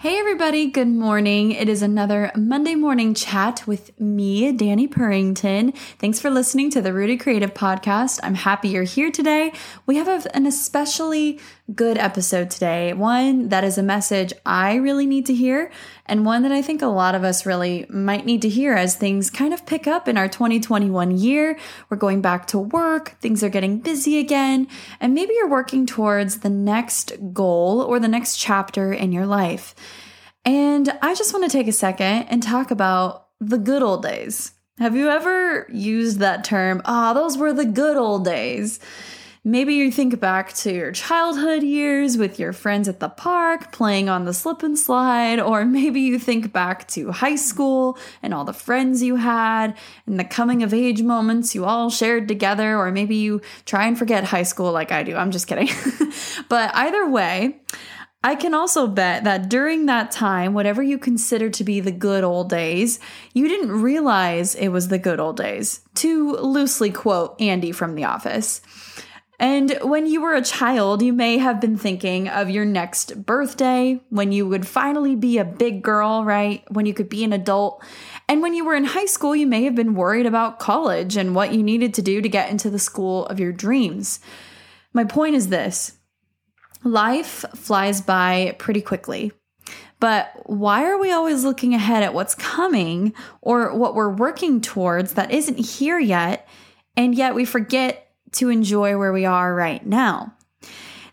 Hey, everybody, good morning. It is another Monday morning chat with me, Danny Purrington. Thanks for listening to the Rooted Creative Podcast. I'm happy you're here today. We have an especially good episode today, one that is a message I really need to hear, and one that I think a lot of us really might need to hear as things kind of pick up in our 2021 year. We're going back to work, things are getting busy again, and maybe you're working towards the next goal or the next chapter in your life. And I just want to take a second and talk about the good old days. Have you ever used that term? Ah, oh, those were the good old days. Maybe you think back to your childhood years with your friends at the park playing on the slip and slide, or maybe you think back to high school and all the friends you had and the coming of age moments you all shared together, or maybe you try and forget high school like I do. I'm just kidding. but either way, I can also bet that during that time, whatever you consider to be the good old days, you didn't realize it was the good old days. To loosely quote Andy from The Office. And when you were a child, you may have been thinking of your next birthday, when you would finally be a big girl, right? When you could be an adult. And when you were in high school, you may have been worried about college and what you needed to do to get into the school of your dreams. My point is this life flies by pretty quickly. But why are we always looking ahead at what's coming or what we're working towards that isn't here yet? And yet we forget to enjoy where we are right now.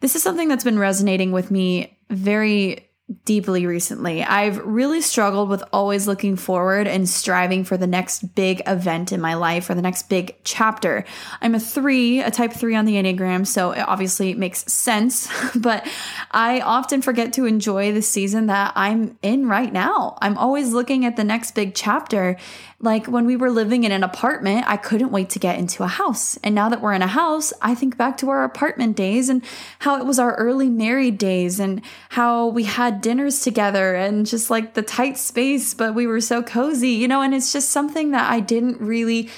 This is something that's been resonating with me very deeply recently. I've really struggled with always looking forward and striving for the next big event in my life or the next big chapter. I'm a three, a type three on the Enneagram, so it obviously makes sense, but I often forget to enjoy the season that I'm in right now. I'm always looking at the next big chapter like when we were living in an apartment, I couldn't wait to get into a house. And now that we're in a house, I think back to our apartment days and how it was our early married days and how we had dinners together and just like the tight space, but we were so cozy, you know, and it's just something that I didn't really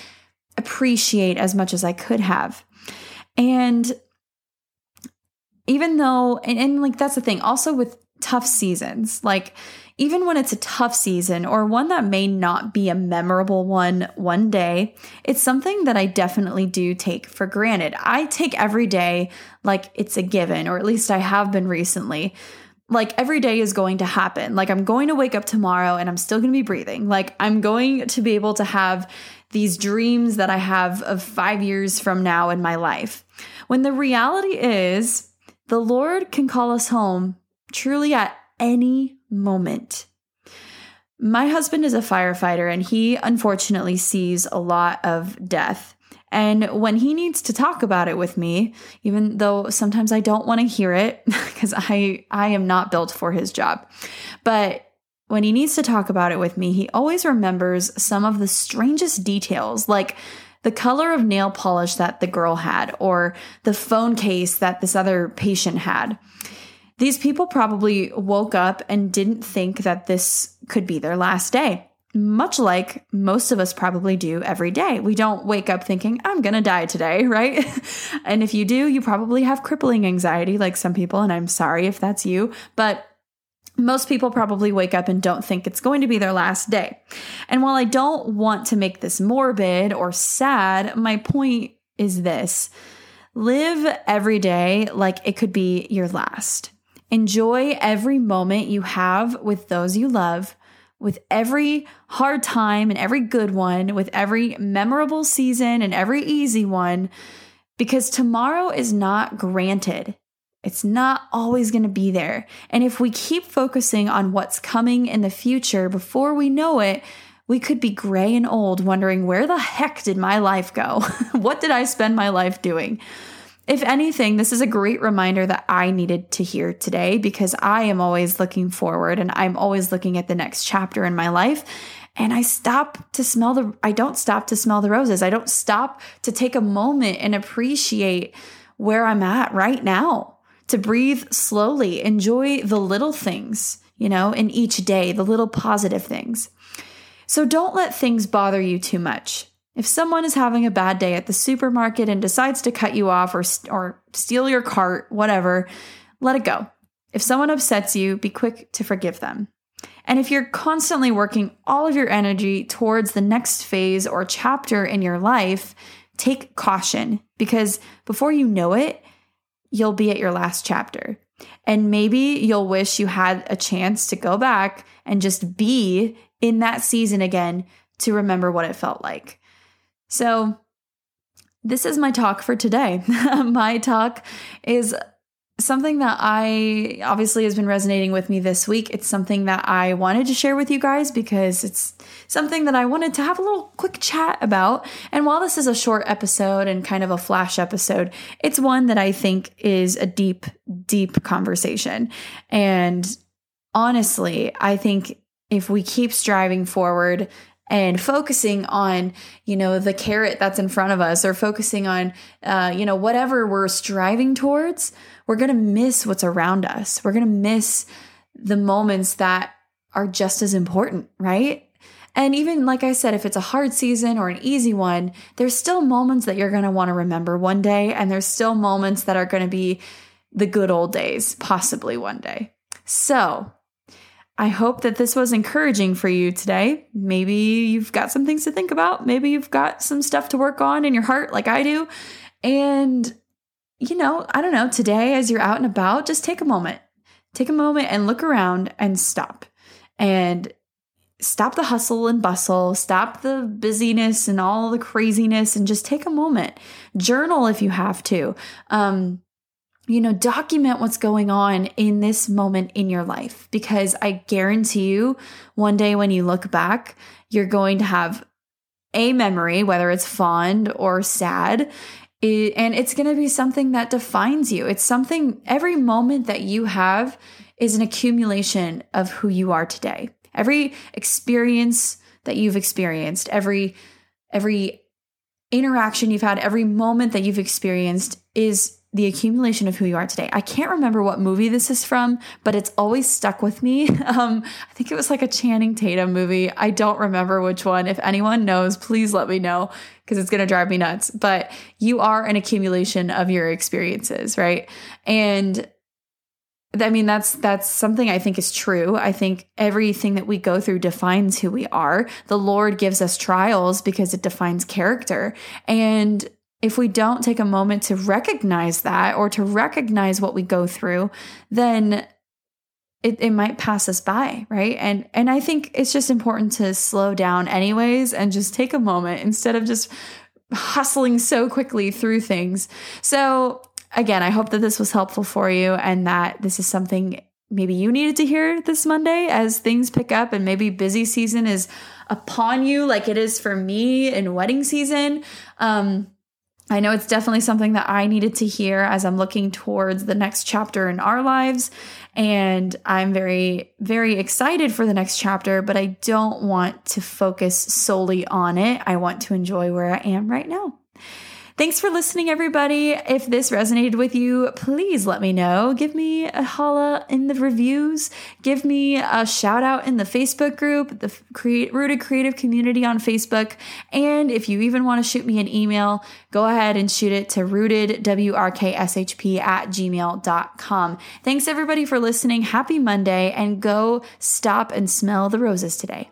appreciate as much as I could have. And even though, and, and like that's the thing, also with tough seasons, like, even when it's a tough season or one that may not be a memorable one one day, it's something that I definitely do take for granted. I take every day like it's a given, or at least I have been recently. Like every day is going to happen. Like I'm going to wake up tomorrow and I'm still going to be breathing. Like I'm going to be able to have these dreams that I have of five years from now in my life. When the reality is, the Lord can call us home truly at any moment. My husband is a firefighter and he unfortunately sees a lot of death. And when he needs to talk about it with me, even though sometimes I don't want to hear it because I I am not built for his job. But when he needs to talk about it with me, he always remembers some of the strangest details like the color of nail polish that the girl had or the phone case that this other patient had. These people probably woke up and didn't think that this could be their last day. Much like most of us probably do every day. We don't wake up thinking, I'm gonna die today, right? and if you do, you probably have crippling anxiety, like some people, and I'm sorry if that's you, but most people probably wake up and don't think it's going to be their last day. And while I don't want to make this morbid or sad, my point is this live every day like it could be your last. Enjoy every moment you have with those you love, with every hard time and every good one, with every memorable season and every easy one, because tomorrow is not granted. It's not always going to be there. And if we keep focusing on what's coming in the future before we know it, we could be gray and old, wondering where the heck did my life go? what did I spend my life doing? If anything, this is a great reminder that I needed to hear today because I am always looking forward and I'm always looking at the next chapter in my life. And I stop to smell the, I don't stop to smell the roses. I don't stop to take a moment and appreciate where I'm at right now, to breathe slowly, enjoy the little things, you know, in each day, the little positive things. So don't let things bother you too much. If someone is having a bad day at the supermarket and decides to cut you off or, or steal your cart, whatever, let it go. If someone upsets you, be quick to forgive them. And if you're constantly working all of your energy towards the next phase or chapter in your life, take caution because before you know it, you'll be at your last chapter. And maybe you'll wish you had a chance to go back and just be in that season again to remember what it felt like. So, this is my talk for today. my talk is something that I obviously has been resonating with me this week. It's something that I wanted to share with you guys because it's something that I wanted to have a little quick chat about. And while this is a short episode and kind of a flash episode, it's one that I think is a deep, deep conversation. And honestly, I think if we keep striving forward and focusing on you know the carrot that's in front of us or focusing on uh, you know whatever we're striving towards we're to miss what's around us we're to miss the moments that are just as important right and even like I said, if it's a hard season or an easy one, there's still moments that you're going to want to remember one day. And there's still moments that are going to be the good old days, possibly one day. So I hope that this was encouraging for you today. Maybe you've got some things to think about. Maybe you've got some stuff to work on in your heart, like I do. And, you know, I don't know, today as you're out and about, just take a moment. Take a moment and look around and stop. And stop the hustle and bustle, stop the busyness and all the craziness, and just take a moment. Journal if you have to. Um, you know, document what's going on in this moment in your life because I guarantee you one day when you look back, you're going to have a memory, whether it's fond or sad. And it's going to be something that defines you. It's something, every moment that you have is an accumulation of who you are today. Every experience that you've experienced, every, every interaction you've had, every moment that you've experienced is the accumulation of who you are today. I can't remember what movie this is from, but it's always stuck with me. Um, I think it was like a Channing Tatum movie. I don't remember which one. If anyone knows, please let me know because it's going to drive me nuts. But you are an accumulation of your experiences, right? And I mean that's that's something I think is true. I think everything that we go through defines who we are. The Lord gives us trials because it defines character. And if we don't take a moment to recognize that or to recognize what we go through, then it, it might pass us by, right? And and I think it's just important to slow down anyways and just take a moment instead of just hustling so quickly through things. So again, I hope that this was helpful for you and that this is something maybe you needed to hear this Monday as things pick up and maybe busy season is upon you like it is for me in wedding season. Um I know it's definitely something that I needed to hear as I'm looking towards the next chapter in our lives. And I'm very, very excited for the next chapter, but I don't want to focus solely on it. I want to enjoy where I am right now. Thanks for listening, everybody. If this resonated with you, please let me know. Give me a holla in the reviews. Give me a shout out in the Facebook group, the Create Rooted Creative Community on Facebook. And if you even want to shoot me an email, go ahead and shoot it to rootedwrkshp at gmail.com. Thanks, everybody, for listening. Happy Monday, and go stop and smell the roses today.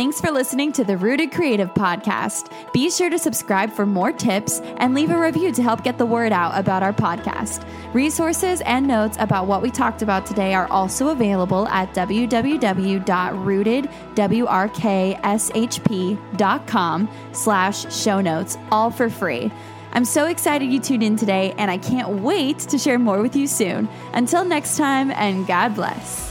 Thanks for listening to the Rooted Creative Podcast. Be sure to subscribe for more tips and leave a review to help get the word out about our podcast. Resources and notes about what we talked about today are also available at www.rootedwrkshp.com slash show notes, all for free. I'm so excited you tuned in today, and I can't wait to share more with you soon. Until next time, and God bless.